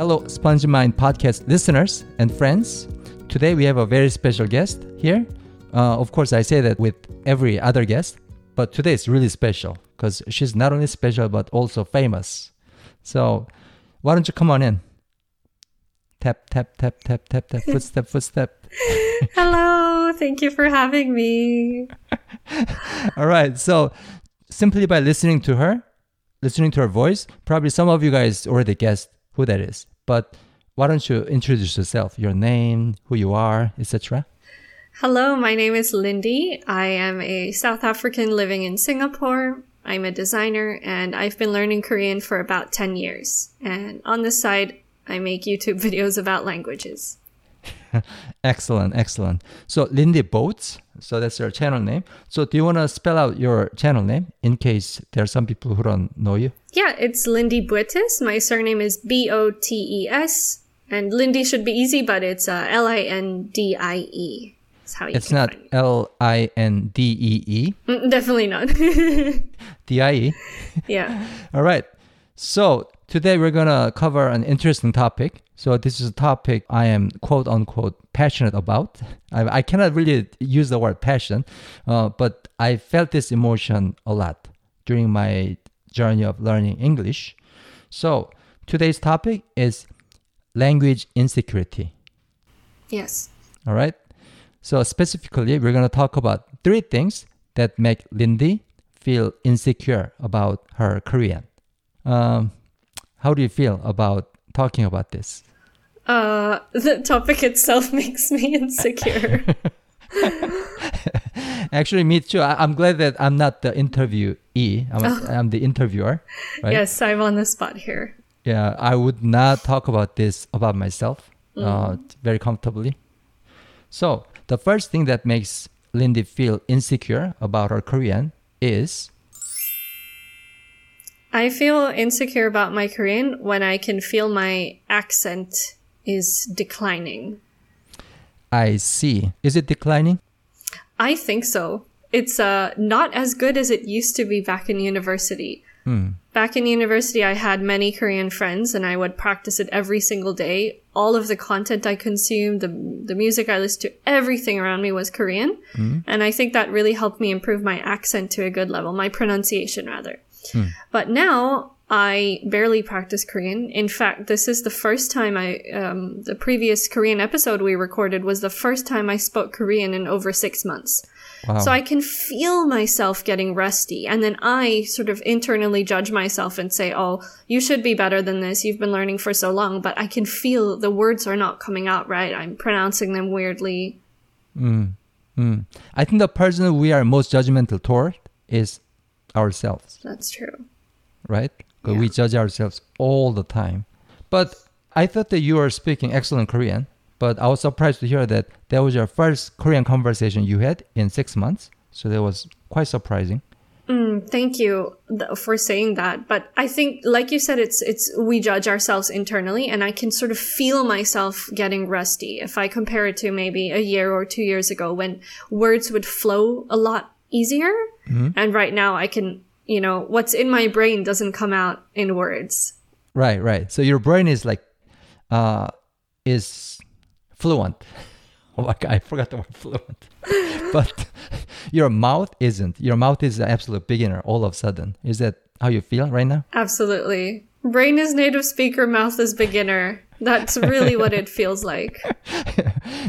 Hello, SpongeMind podcast listeners and friends. Today we have a very special guest here. Uh, of course, I say that with every other guest, but today is really special because she's not only special but also famous. So, why don't you come on in? Tap, tap, tap, tap, tap, tap, footstep, footstep. Hello, thank you for having me. All right. So, simply by listening to her, listening to her voice, probably some of you guys already guessed who that is. But why don't you introduce yourself, your name, who you are, etc. Hello, my name is Lindie. I am a South African living in Singapore. I'm a designer and I've been learning Korean for about 10 years. And on the side, I make YouTube videos about languages. excellent, excellent. So Lindie Botes, so that's your channel name. So do you want to spell out your channel name in case there are some people who don't know you? Yeah, it's Lindie Botes. My surname is B O T E S, and Lindie should be easy, but it's uh, L I N D I E. That's how you. It's not L I N D E E. Mm, Definitely not. D I E. yeah. All right. So today we're gonna cover an interesting topic. So this is a topic I am quote unquote passionate about. I, I cannot really use the word passion, uh, but I felt this emotion a lot during my journey of learning English. So today's topic is language insecurity. Yes. All right. So specifically, we're gonna talk about three things that make Lindie feel insecure about her Korean. Um, how do you feel about talking about this? Uh, the topic itself makes me insecure. Actually, me too. I, am glad that I'm not the interviewee. I'm, Oh. I'm the interviewer. Right? yes, I'm on the spot here. Yeah, I would not talk about this about myself uh, very comfortably. So, the first thing that makes Lindie feel insecure about her Korean is I feel insecure about my Korean when I can feel my accent is declining. I see. Is it declining? I think so. It's uh, not as good as it used to be back in university. Hmm. Back in university, I had many Korean friends and I would practice it every single day. All of the content I consumed, the, the music I listened to, everything around me was Korean. Hmm. And I think that really helped me improve my accent to a good level, my pronunciation rather. Hmm. But now I barely practice Korean. In fact, this is the first time I, um, the previous Korean episode we recorded was the first time I spoke Korean in over six months. Wow. So I can feel myself getting rusty. And then I sort of internally judge myself and say, oh, you should be better than this. You've been learning for so long. But I can feel the words are not coming out right. I'm pronouncing them weirdly. I think the person we are most judgmental toward is ourselves, That's true. right? Because we judge ourselves all the time. But I thought that you were speaking excellent Korean, but I was surprised to hear that that was your first Korean conversation you had in six months. So that was quite surprising. Mm, thank you th- for saying that. But I think, like you said, it's, it's, we judge ourselves internally and I can sort of feel myself getting rusty. If I compare it to maybe a year or two years ago when words would flow a lot easier. And right now I can, you know, what's in my brain doesn't come out in words. Right, right. So your brain is like, uh, is fluent. Oh my god, I forgot the word fluent. but your mouth isn't. Your mouth is an absolute beginner all of a sudden. Is that how you feel right now? Absolutely. Brain is native speaker, mouth is beginner. That's really what it feels like.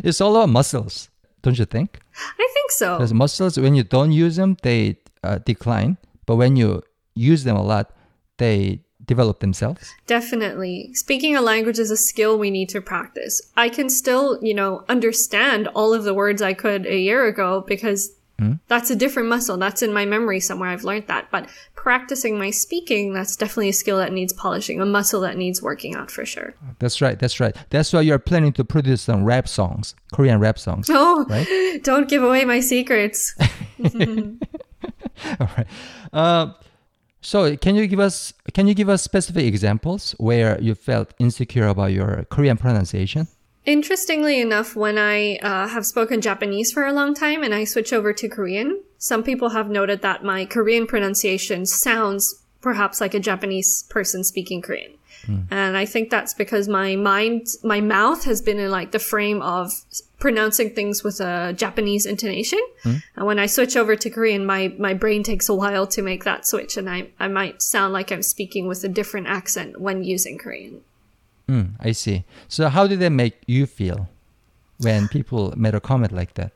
it's all about muscles, don't you think? I think so. Because muscles, when you don't use them, they uh, decline. But when you use them a lot, they develop themselves. Definitely. Speaking a language is a skill we need to practice. I can still, you know, understand all of the words I could a year ago because hmm? that's a different muscle. That's in my memory somewhere. I've learned that. But practicing my speaking, that's definitely a skill that needs polishing, a muscle that needs working out for sure. That's right. That's right. That's why you're planning to produce some rap songs, Korean rap songs. Oh, Right? don't give away my secrets. All right. Uh, so can you give us can you give us specific examples where you felt insecure about your Korean pronunciation? Interestingly enough, when I uh, have spoken Japanese for a long time and I switch over to Korean, some people have noted that my Korean pronunciation sounds perhaps like a Japanese person speaking Korean. And I think that's because my mind, my mouth has been in like the frame of pronouncing things with a Japanese intonation. And when I switch over to Korean, my, my brain takes a while to make that switch. And I, I might sound like I'm speaking with a different accent when using Korean. Mm, I see. So how did that make you feel when people made a comment like that?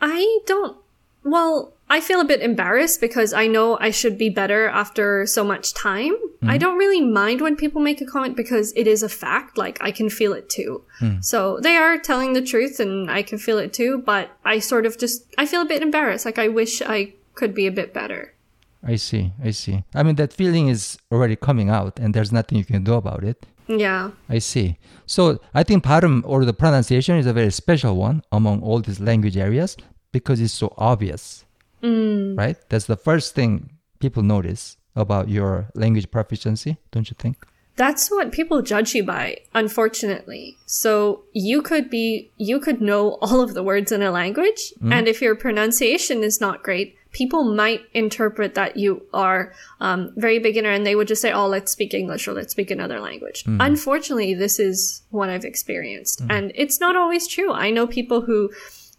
I don't. Well, I feel a bit embarrassed because I know I should be better after so much time. Mm-hmm. I don't really mind when people make a comment because it is a fact. Like, I can feel it too. Hmm. So they are telling the truth and I can feel it too, but I sort of just, I feel a bit embarrassed. Like, I wish I could be a bit better. I see. I see. I mean, that feeling is already coming out, and there's nothing you can do about it. Yeah. I see. So I think 발음 or the pronunciation is a very special one among all these language areas because it's so obvious. Mm. Right? That's the first thing people notice about your language proficiency, don't you think? That's what people judge you by, unfortunately. So you could be, you could know all of the words in a language, mm. and if your pronunciation is not great, people might interpret that you are um, very beginner, and they would just say, "Oh, let's speak English or let's speak another language." Mm. Unfortunately, this is what I've experienced, and it's not always true. I know people who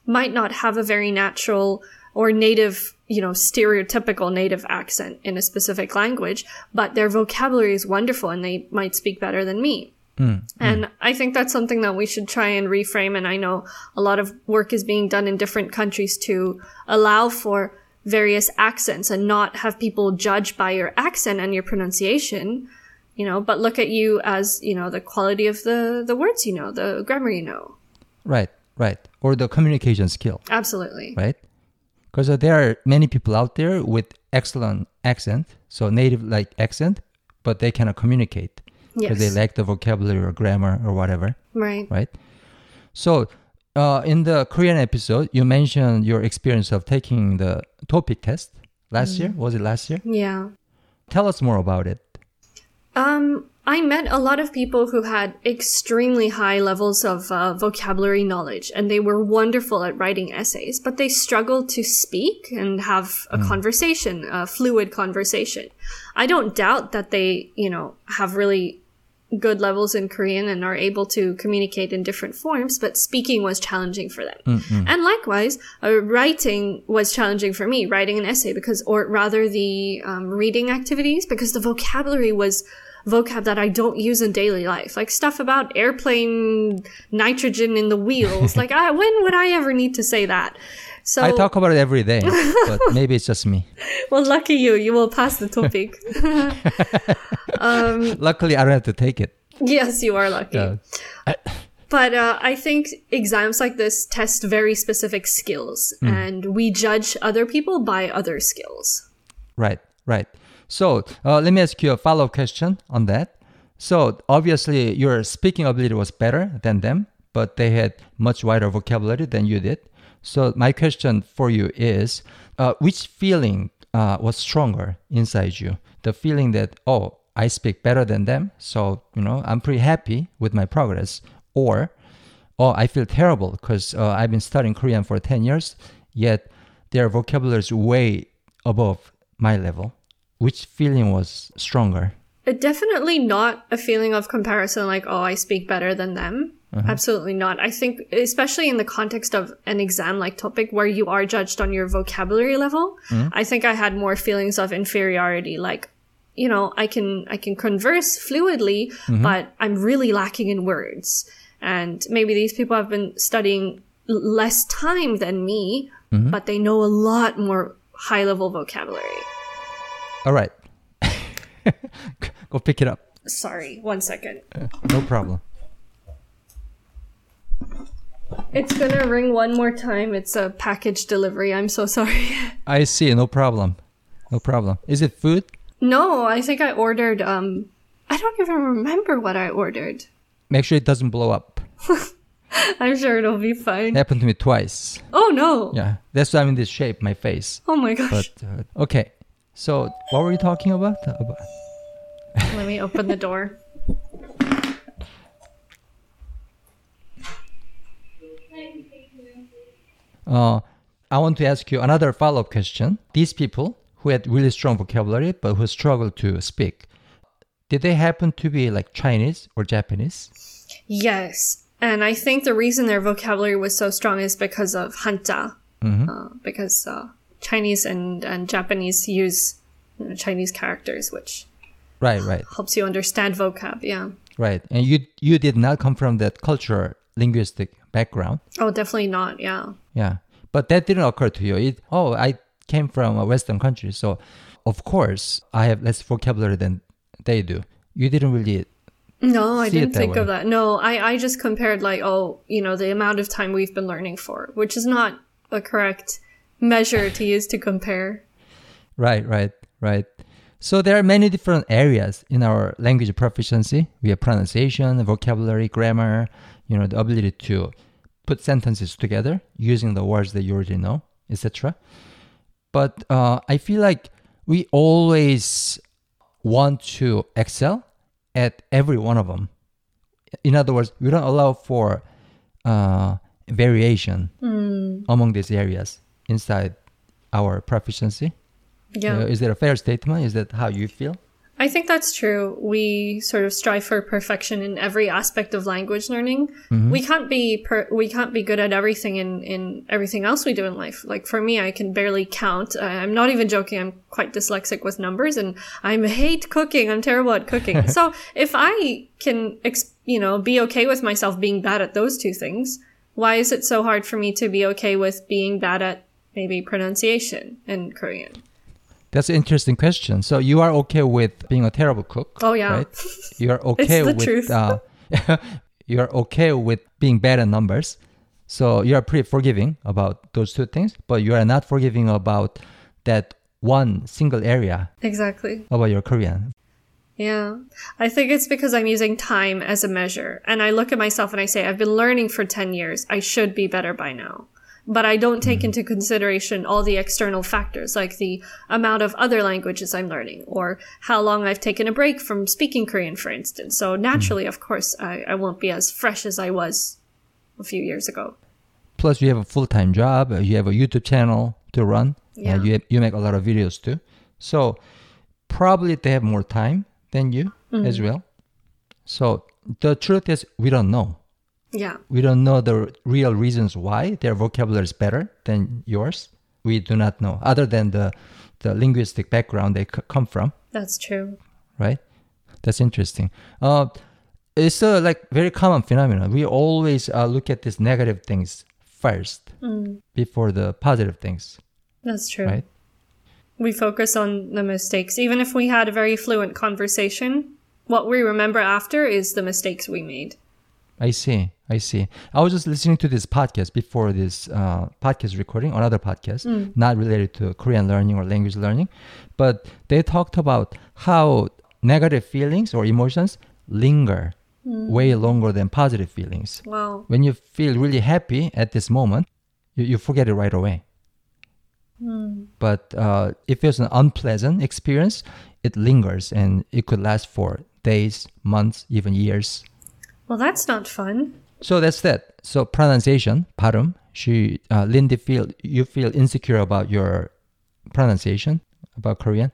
might not have a very natural or native, you know, stereotypical native accent in a specific language, but their vocabulary is wonderful and they might speak better than me. Hmm, hmm. And I think that's something that we should try and reframe. And I know a lot of work is being done in different countries to allow for various accents and not have people judge by your accent and your pronunciation, you know, but look at you as, you know, the quality of the, the words you know, the grammar you know. Right, right. Or the communication skill, Absolutely. right? Because there are many people out there with excellent accent, so native like accent, but they cannot communicate because Yes. they lack the vocabulary or grammar or whatever. Right. right? So, uh, in the Korean episode, you mentioned your experience of taking the TOPIK test last year. Was it last year? Yeah. Tell us more about it. Um, I met a lot of people who had extremely high levels of uh, vocabulary knowledge, and they were wonderful at writing essays, but they struggled to speak and have a conversation, a fluid conversation. I don't doubt that they, you know, have really good levels in Korean and are able to communicate in different forms, but speaking was challenging for them. And likewise, uh, writing was challenging for me, writing an essay because, or rather the um, reading activities, because the vocabulary was vocab that I don't use in daily life, like stuff about airplane nitrogen in the wheels. like, I, when would I ever need to say that? So, I talk about it every day, but maybe it's just me. well, lucky you, you will pass the TOPIK. Um, Luckily, I don't have to take it. yes, you are lucky. Uh, But uh, I think exams like this test very specific skills, and we judge other people by other skills. right, right. So, uh, let me ask you a follow up question on that. So, obviously, your speaking ability was better than them, but they had much wider vocabulary than you did. So, my question for you is uh, which feeling uh, was stronger inside you? The feeling that, oh, I speak better than them, so, you know, I'm pretty happy with my progress, or, oh, I feel terrible because uh, I've been studying Korean for 10 years, yet their vocabulary is way above my level. Which feeling was stronger? Uh, Definitely not a feeling of comparison like, oh, I speak better than them. Uh-huh. Absolutely not. I think, especially in the context of an exam like TOPIK where you are judged on your vocabulary level, mm-hmm. I think I had more feelings of inferiority. Like, you know, I can, I can converse fluidly, mm-hmm. but I'm really lacking in words. And maybe these people have been studying less time than me, mm-hmm. but they know a lot more high level vocabulary. All right. Go pick it up. Sorry, one second. No problem. It's gonna ring one more time. It's a package delivery. I'm so sorry. I see. No problem. No problem. Is it food? no, I think I ordered, um, I don't even remember what I ordered. Make sure it doesn't blow up. I'm sure it'll be fine. It happened to me twice. Oh no! Yeah. That's why I'm in this shape, my face. Oh my gosh. But uh, okay. So what were you talking about? about Let me open the door. uh, I want to ask you another follow-up question. These people who had really strong vocabulary but who struggled to speak, did they happen to be like Chinese or Japanese? Yes. And I think the reason their vocabulary was so strong is because of Hanja. Uh, because uh, Chinese and, and Japanese use you know, Chinese characters, which Right, right, helps you understand vocab. Yeah. right. And you you did not come from that cultural linguistic background. Oh, definitely not. Yeah. Yeah. But that didn't occur to you. It, oh, I came from a Western country, so of course I have less vocabulary than they do. You didn't really. No, I didn't think of that. No, I, I just compared like, oh, you know, the amount of time we've been learning for, which is not a correct measure to use to compare. Right, right, right. So there are many different areas in our language proficiency. We have pronunciation, vocabulary, grammar, you know, the ability to put sentences together using the words that you already know, etc. But uh, I feel like we always want to excel at every one of them. In other words, we don't allow for uh, variation among these areas inside our proficiency. Yeah. Uh, is that a fair statement? Is that how you feel? I think that's true. We sort of strive for perfection in every aspect of language learning. We can't be per- we can't be good at everything in in everything else we do in life. Like for me, I can barely count. Uh, I'm not even joking. I'm quite dyslexic with numbers, and I hate cooking. I'm terrible at cooking. so if I can, ex- you know, be okay with myself being bad at those two things, why is it so hard for me to be okay with being bad at maybe pronunciation in Korean? That's an interesting question. So you are okay with being a terrible cook? Oh, yeah. Right? You're okay the with truth. Uh, you're okay with being bad at numbers. So you are pretty forgiving about those two things, but you are not forgiving about that one single area Exactly. about your Korean. Yeah. I think it's because I'm using time as a measure. And I look at myself and I say, I've been learning for 10 years. I should be better by now. But I don't take mm-hmm. into consideration all the external factors, like the amount of other languages I'm learning, or how long I've taken a break from speaking Korean, for instance. So naturally, mm-hmm. of course, I, I won't be as fresh as I was a few years ago. Plus, you have a full time job. You have a YouTube channel to run. Uh, yeah. Uh, you you make a lot of videos too. So probably they have more time than you as mm-hmm. well. So the truth is, we don't know. Yeah. We don't know the real reasons why their vocabulary is better than yours. We do not know, other than the the linguistic background they c- come from. That's true. right? That's interesting. Uh, it's a like very common phenomenon. We always uh, look at these negative things first before the positive things, That's true. right? We focus on the mistakes. Even if we had a very fluent conversation, what we remember after is the mistakes we made. I see. I see. I was just listening to this podcast before this uh, podcast recording, another podcast, not related to Korean learning or language learning, but they talked about how negative feelings or emotions linger way longer than positive feelings. Wow. when you feel really happy at this moment, you, you forget it right away. But uh, if it's an unpleasant experience, it lingers and it could last for days, months, even years. Well, that's not fun. So that's that. So pronunciation, 발음. She, uh, Lindie, feel you feel insecure about your pronunciation about Korean.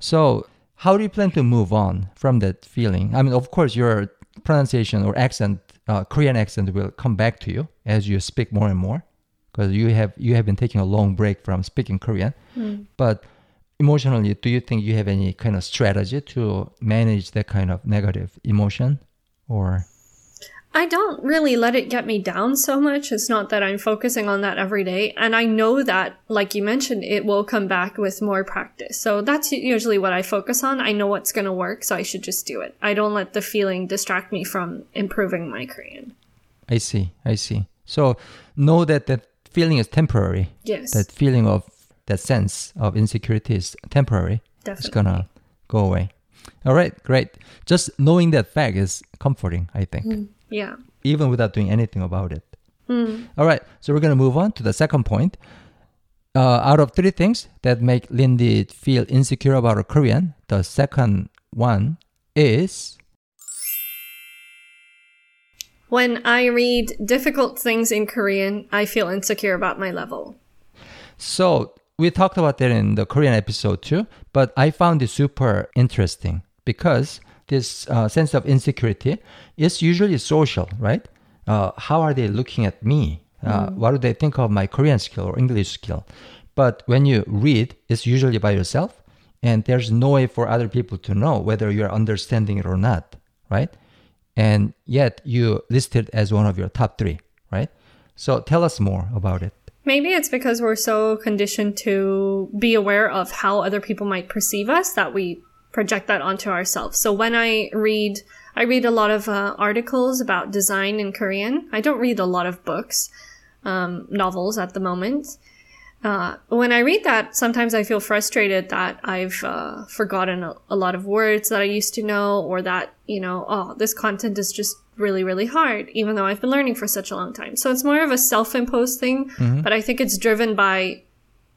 So how do you plan to move on from that feeling? I mean, of course, your pronunciation or accent, uh, Korean accent, will come back to you as you speak more and more, because you have you have been taking a long break from speaking Korean. But emotionally, do you think you have any kind of strategy to manage that kind of negative emotion, or? I don't really let it get me down so much. It's not that I'm focusing on that every day. And I know that, like you mentioned, it will come back with more practice. So that's usually what I focus on. I know what's going to work, so I should just do it. I don't let the feeling distract me from improving my Korean. I see. I see. So know that that feeling is temporary. Yes. That feeling of that sense of insecurity is temporary. Definitely. It's gonna go away. All right, great. Just knowing that fact is comforting, I think, mm. Yeah. even without doing anything about it. All right, so we're gonna move on to the second point. Uh, out of three things that make Lindie feel insecure about her Korean, the second one is When I read difficult things in Korean, I feel insecure about my level. So we talked about that in the Korean episode too, but I found it super interesting because this uh, sense of insecurity is usually social, right? Uh, how are they looking at me? Uh, What do they think of my Korean skill or English skill? But when you read, it's usually by yourself, and there's no way for other people to know whether you're understanding it or not, right? And yet you listed as one of your top three, right? So tell us more about it. Maybe it's because we're so conditioned to be aware of how other people might perceive us that we project that onto ourselves. So when I read, I read a lot of uh, articles about design in Korean. I don't read a lot of books, um, novels at the moment. Uh, when I read that, sometimes I feel frustrated that I've uh, forgotten a, a lot of words that I used to know, or that, you know, oh, this content is just really, really hard, even though I've been learning for such a long time. So it's more of a self imposed thing, but I think it's driven by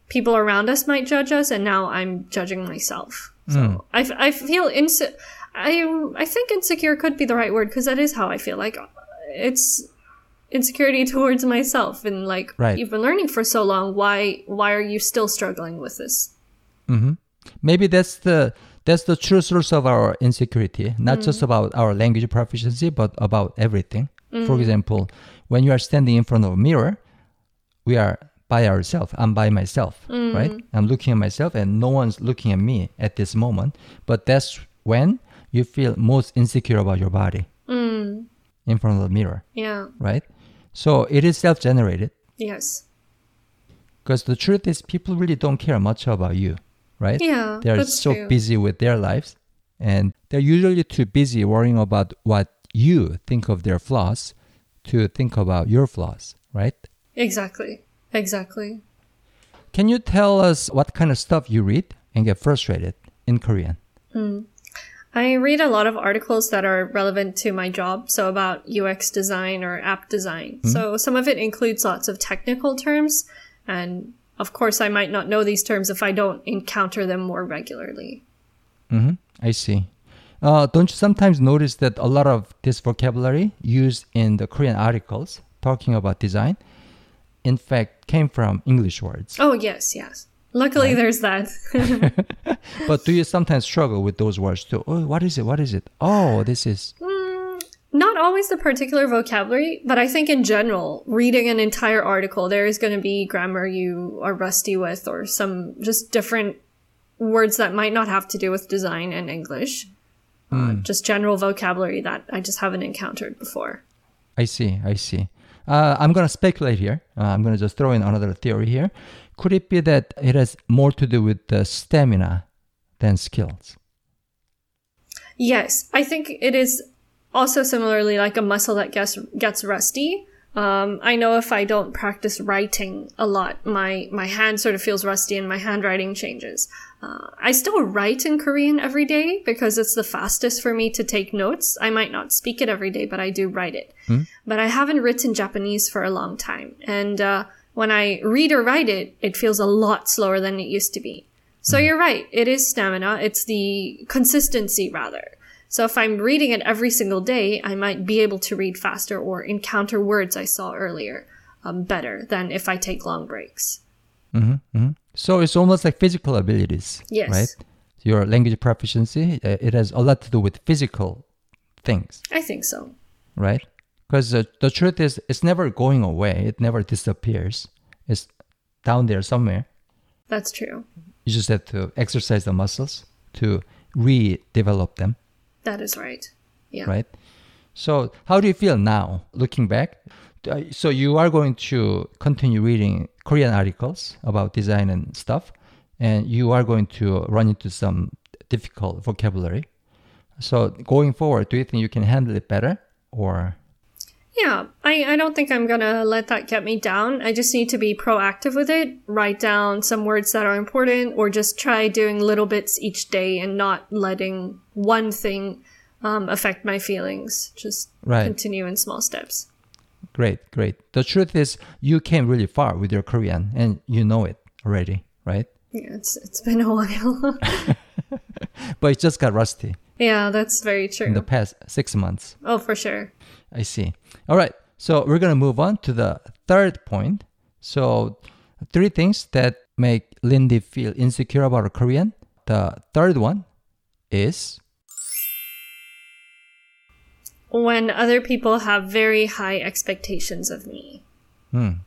people around us might judge us, and now I'm judging myself. So hmm. I, f- I feel inse- I I think insecure could be the right word because that is how I feel. Like it's insecurity towards myself, and like Right. you've been learning for so long. Why why are you still struggling with this? Mm-hmm. maybe that's the that's the true source of our insecurity not just mm. about our language proficiency but about everything for mm. example when you are standing in front of a mirror we are by ourselves i'm by myself mm. right i'm looking at myself and no one's looking at me at this moment but that's when you feel most insecure about your body mm. in front of the mirror Yeah. right so it is self-generated Yes. because the truth is people really don't care much about you right Yeah. they're that's so true. busy with their lives and they're usually too busy worrying about what you think of their flaws to think about your flaws right Exactly. Exactly. can you tell us what kind of stuff you read and get frustrated in korean I read a lot of articles that are relevant to my job, so about UX design or app design. So some of it includes lots of technical terms, and of course, I might not know these terms if I don't encounter them more regularly. hmm i see uh, don't you sometimes notice that a lot of this vocabulary used in the korean articles talking about design in fact came from english words Oh, yes, yes. Luckily, there's that. but do you sometimes struggle with those words too oh what is it what is it oh this is Not always the particular vocabulary, but I think in general, reading an entire article, there is going to be grammar you are rusty with or some just different words that might not have to do with design and English. Uh, just general vocabulary that I just haven't encountered before. I see, I see. Uh, I'm going to speculate here. Uh, I'm going to just throw in another theory here. Could it be that it has more to do with the stamina than skills? Yes, I think it is also similarly like a muscle that gets gets rusty. Um, I know if I don't practice writing a lot, my my hand sort of feels rusty and my handwriting changes. Uh, I still write in Korean every day because it's the fastest for me to take notes. I might not speak it every day, but I do write it. But I haven't written Japanese for a long time, and uh, when I read or write it, it feels a lot slower than it used to be. So you're right. It is stamina. It's the consistency rather. So if I'm reading it every single day, I might be able to read faster or encounter words I saw earlier um, better than if I take long breaks. So it's almost like physical abilities, Yes. right? Your language proficiency, uh, it has a lot to do with physical things, I think so. right? Because the, the truth is, it's never going away. It never disappears. It's down there somewhere. That's true. You just have to exercise the muscles to redevelop them. That is right. Yeah. right? So, how do you feel now, looking back? Uh, So, you are going to continue reading Korean articles about design and stuff, and you are going to run into some difficult vocabulary. So, going forward, do you think you can handle it better, or Yeah, I, I don't think I'm gonna let that get me down. I just need to be proactive with it, write down some words that are important, or just try doing little bits each day and not letting one thing um, affect my feelings. Just Right. continue in small steps. great, great? The truth is, you came really far with your Korean, and you know it already, right? Yeah, it's it's been a while. But it just got rusty yeah, that's very true. in the past six months. oh, for sure. I see. All right. So we're going to move on to the third point. So, three things that make Lindie feel insecure about her Korean. The third one is when other people have very high expectations of me. Hmm.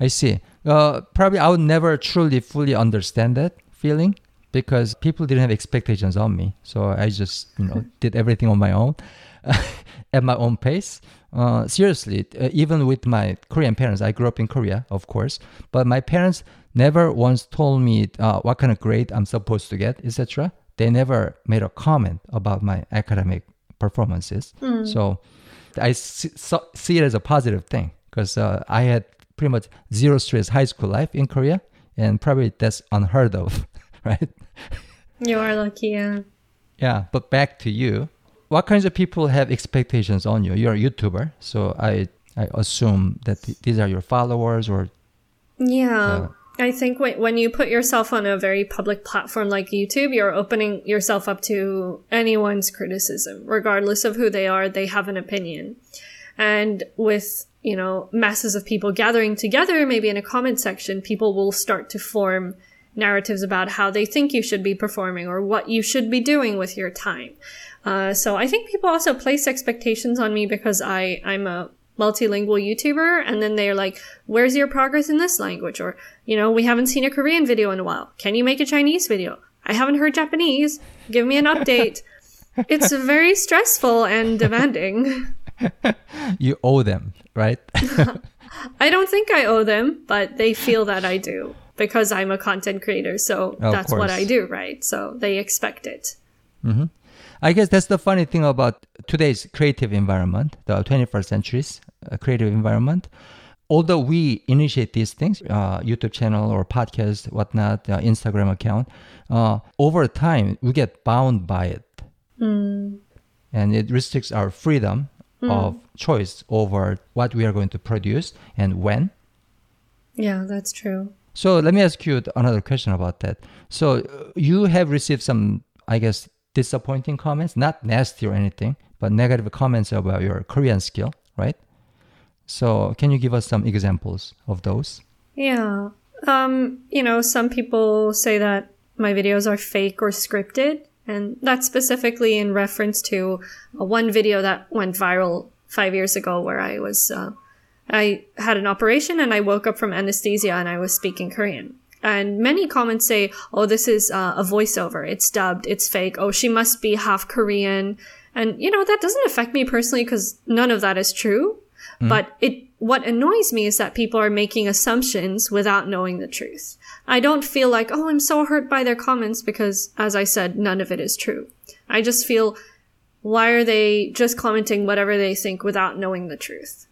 I see. Uh, probably I would never truly fully understand that feeling because people didn't have expectations on me. So I just, you know, did everything on my own at my own pace. Uh, seriously, uh, even with my Korean parents, I grew up in Korea, of course, but my parents never once told me uh, what kind of grade I'm supposed to get, etc. They never made a comment about my academic performances. So I see, so, see it as a positive thing because uh, I had pretty much zero stress high school life in Korea, and probably that's unheard of, right? You are lucky, yeah. Yeah, but back to you. What kinds of people have expectations on you? You're a YouTuber, so I I assume that th- these are your followers or Yeah. Uh, I think when, when you put yourself on a very public platform like YouTube, you're opening yourself up to anyone's criticism. Regardless of who they are, they have an opinion. And with, you know, masses of people gathering together, maybe in a comment section, people will start to form narratives about how they think you should be performing or what you should be doing with your time. Uh, so I think people also place expectations on me because I, I'm a multilingual YouTuber and then they're like, where's your progress in this language? Or, you know, we haven't seen a Korean video in a while. Can you make a Chinese video? I haven't heard Japanese. Give me an update. it's very stressful and demanding. you owe them, right? I don't think I owe them, but they feel that I do because I'm a content creator. So that's what. I do, right? So they expect it. I guess that's the funny thing about today's creative environment, the 21st century's uh, creative environment. Although we initiate these things, uh, YouTube channel or podcast, whatnot, uh, Instagram account, uh, over time we get bound by it, and it restricts our freedom of choice over what we are going to produce and when. Yeah, that's true. So let me ask you another question about that. So uh, you have received some, I guess, disappointing comments, not nasty or anything, but negative comments about your Korean skill, right? So can you give us some examples of those? Yeah. Um, you know, some people say that my videos are fake or scripted, and that's specifically in reference to uh, one video that went viral five years ago where I was, uh, I had an operation and I woke up from anesthesia and I was speaking Korean. And many comments say, oh, this is uh, a voiceover. It's dubbed. It's fake. Oh, she must be half Korean. And, you know, that doesn't affect me personally because none of that is true. But it, what annoys me is that people are making assumptions without knowing the truth. I don't feel like, oh, I'm so hurt by their comments because, as I said, none of it is true. I just feel, why are they just commenting whatever they think without knowing the truth?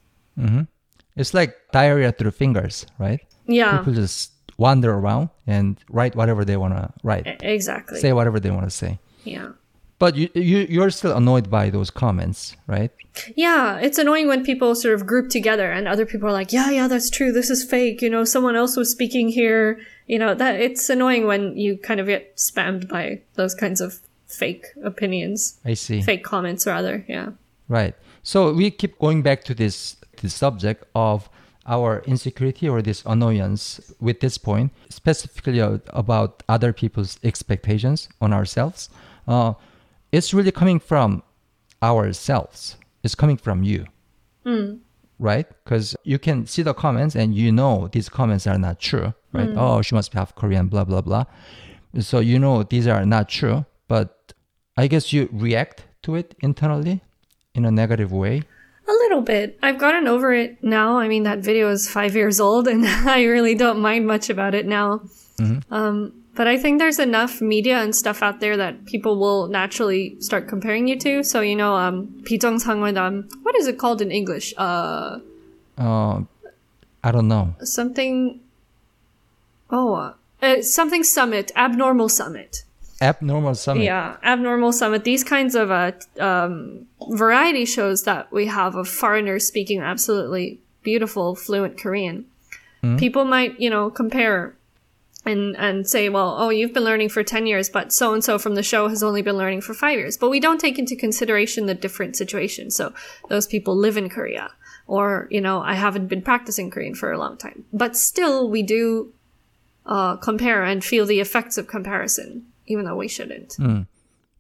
It's like diarrhea through fingers, right? Yeah, People just wander around and write whatever they want to write, exactly. say whatever they want to say. yeah. But you, you, you're still annoyed by those comments, right? Yeah, it's annoying when people sort of group together and other people are like, yeah, yeah, that's true. This is fake. You know, someone else was speaking here. You know, that it's annoying when you kind of get spammed by those kinds of fake opinions, I see. fake comments rather. Yeah. Right. So we keep going back to this this subject of our insecurity or this annoyance with this point, specifically about other people's expectations on ourselves. Uh, it's really coming from ourselves. It's coming from you. Right? Because you can see the comments and you know these comments are not true. Right? Oh, she must be half Korean, blah, blah, blah. So you know these are not true. But I guess you react to it internally in a negative way. A little bit. I've gotten over it now. I mean, that video is five years old and I really don't mind much about it now. Um, but I think there's enough media and stuff out there that people will naturally start comparing you to. So, you know, um, 비정상회담, what is it called in English? Uh, Uh, I don't know. something, oh, uh, uh, something summit, abnormal summit. Abnormal summit. Yeah, abnormal summit. These kinds of uh, um, variety shows that we have of foreigners speaking absolutely beautiful, fluent Korean. People might, you know, compare and and say, well, oh, you've been learning for ten years, but so and so from the show has only been learning for five years. But we don't take into consideration the different situations. So those people live in Korea, or you know, I haven't been practicing Korean for a long time, but still, we do uh, compare and feel the effects of comparison, even though we shouldn't.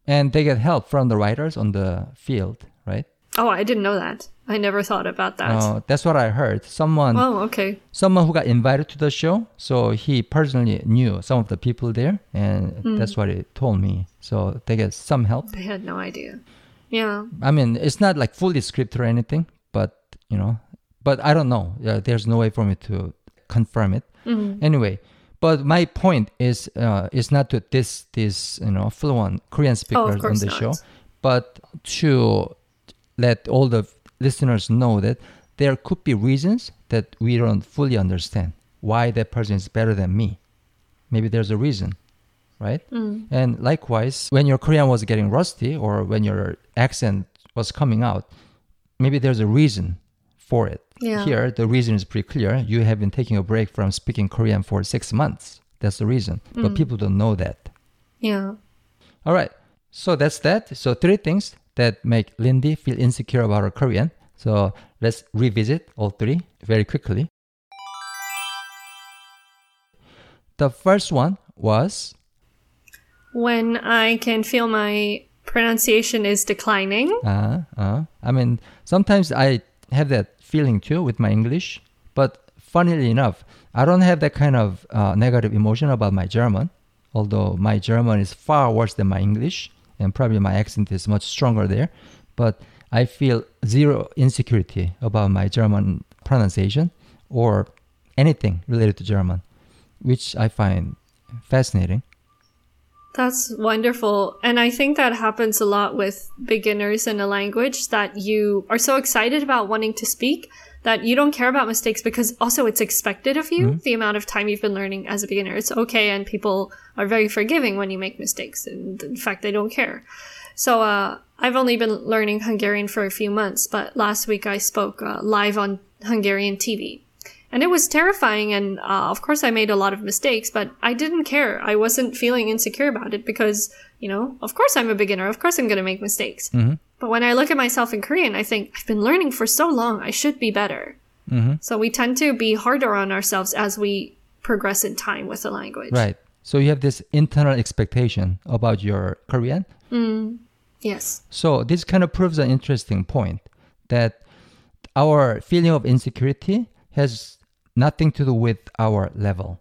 And they get help from the writers on the field, right? Oh, I didn't know that. I never thought about that. Uh, that's what I heard. Someone oh, okay. someone who got invited to the show, so he personally knew some of the people there, and Hmm. that's what he told me. So they get some help. They had no idea. Yeah. I mean, it's not like fully scripted or anything, but you know, but I don't know. Yeah, there's no way for me to confirm it. Anyway, but my point is, uh, is not to diss these, you know, fluent Korean speakers on the not. show, but to let all the listeners know that there could be reasons that we don't fully understand why that person is better than me. Maybe there's a reason, right? And likewise, when your Korean was getting rusty or when your accent was coming out, maybe there's a reason for it. Yeah. Here, the reason is pretty clear. You have been taking a break from speaking Korean for six months. That's the reason. But people don't know that. Yeah. All right. So that's that. So three things that make Lindie feel insecure about her Korean. So let's revisit all three very quickly. The first one was When I can feel my pronunciation is declining. uh, uh, I mean, sometimes I have that feeling too with my English, but funnily enough, I don't have that kind of uh, negative emotion about my German, although my German is far worse than my English, and probably my accent is much stronger there. But I feel zero insecurity about my German pronunciation or anything related to German, which I find fascinating. That's wonderful. And I think that happens a lot with beginners in a language that you are so excited about wanting to speak that you don't care about mistakes because also it's expected of you the amount of time you've been learning as a beginner. It's okay and people are very forgiving when you make mistakes. And in fact, they don't care. So, uh, I've only been learning Hungarian for a few months, but last week I spoke uh, live on Hungarian TV. And it was terrifying, and uh, of course I made a lot of mistakes, but I didn't care. I wasn't feeling insecure about it because, you know, of course I'm a beginner. Of course I'm going to make mistakes. Mm-hmm. But when I look at myself in Korean, I think I've been learning for so long. I should be better. Mm-hmm. So we tend to be harder on ourselves as we progress in time with the language. Right. So you have this internal expectation about your Korean. Mm, yes. So this kind of proves an interesting point that our feeling of insecurity has nothing to do with our level.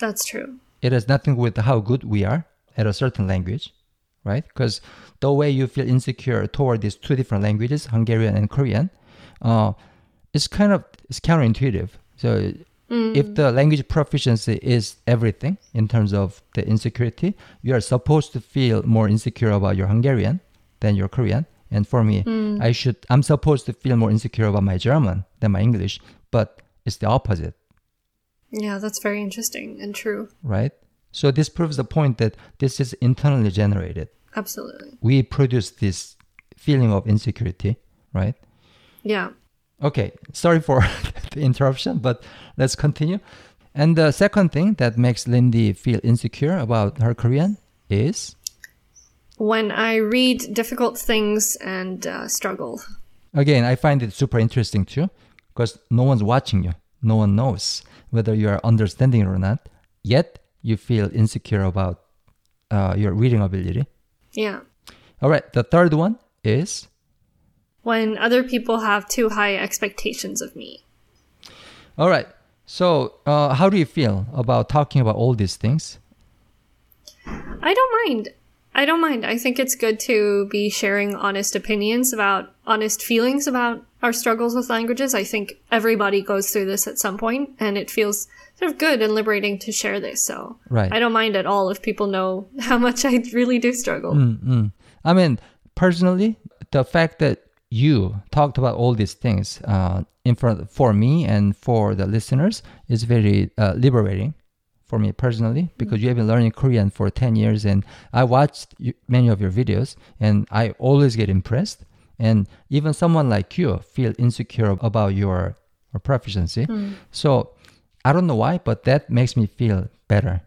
That's true. It has nothing with how good we are at a certain language, right? Because the way you feel insecure toward these two different languages, Hungarian and Korean, uh, it's kind of it's counterintuitive. So if the language proficiency is everything in terms of the insecurity, you are supposed to feel more insecure about your Hungarian than your Korean. And for me, I should I'm supposed to feel more insecure about my German than my English, but it's the opposite. Yeah, that's very interesting and true. right? So this proves the point that this is internally generated. Absolutely. We produce this feeling of insecurity, right? Yeah. Okay, sorry for the interruption, but let's continue. And the second thing that makes Lindie feel insecure about her Korean is When I read difficult things and uh, struggle. again, I find it super interesting too, because no one's watching you. No one knows whether you are understanding it or not. Yet you feel insecure about uh, your reading ability. Yeah. All right, the third one is When other people have too high expectations of me. All right. So, uh, how do you feel about talking about all these things? I don't mind. I don't mind. I think it's good to be sharing honest opinions about honest feelings about our struggles with languages. I think everybody goes through this at some point, and it feels sort of good and liberating to share this. So Right. I don't mind at all if people know how much I really do struggle. I mean, personally, the fact that you talked about all these things uh, in front for me and for the listeners is very uh, liberating for me personally because you have been learning Korean for 10 years and I watched many of your videos and I always get impressed and even someone like you feel insecure about your, your proficiency. So I don't know why, but that makes me feel better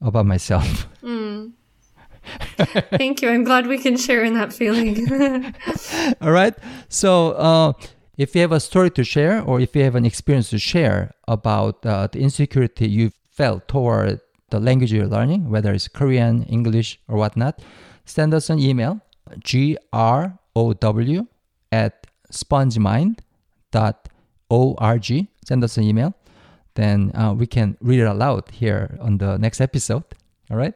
about myself. Thank you. I'm glad we can share in that feeling. All right. So, uh, if you have a story to share or if you have an experience to share about uh, the insecurity you felt toward the language you're learning, whether it's Korean, English, or whatnot, send us an email, grow at spongemind.org. Send us an email. Then uh, we can read it aloud here on the next episode. All right.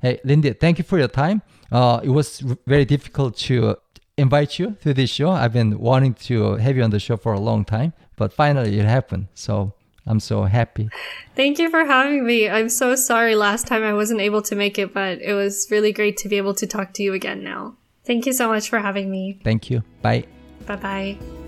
Hey, Lindie, thank you for your time. Uh, it was very difficult to invite you to this show. I've been wanting to have you on the show for a long time, but finally it happened. So I'm so happy. Thank you for having me. I'm so sorry last time I wasn't able to make it, but it was really great to be able to talk to you again now. Thank you so much for having me. Thank you. Bye. Bye bye.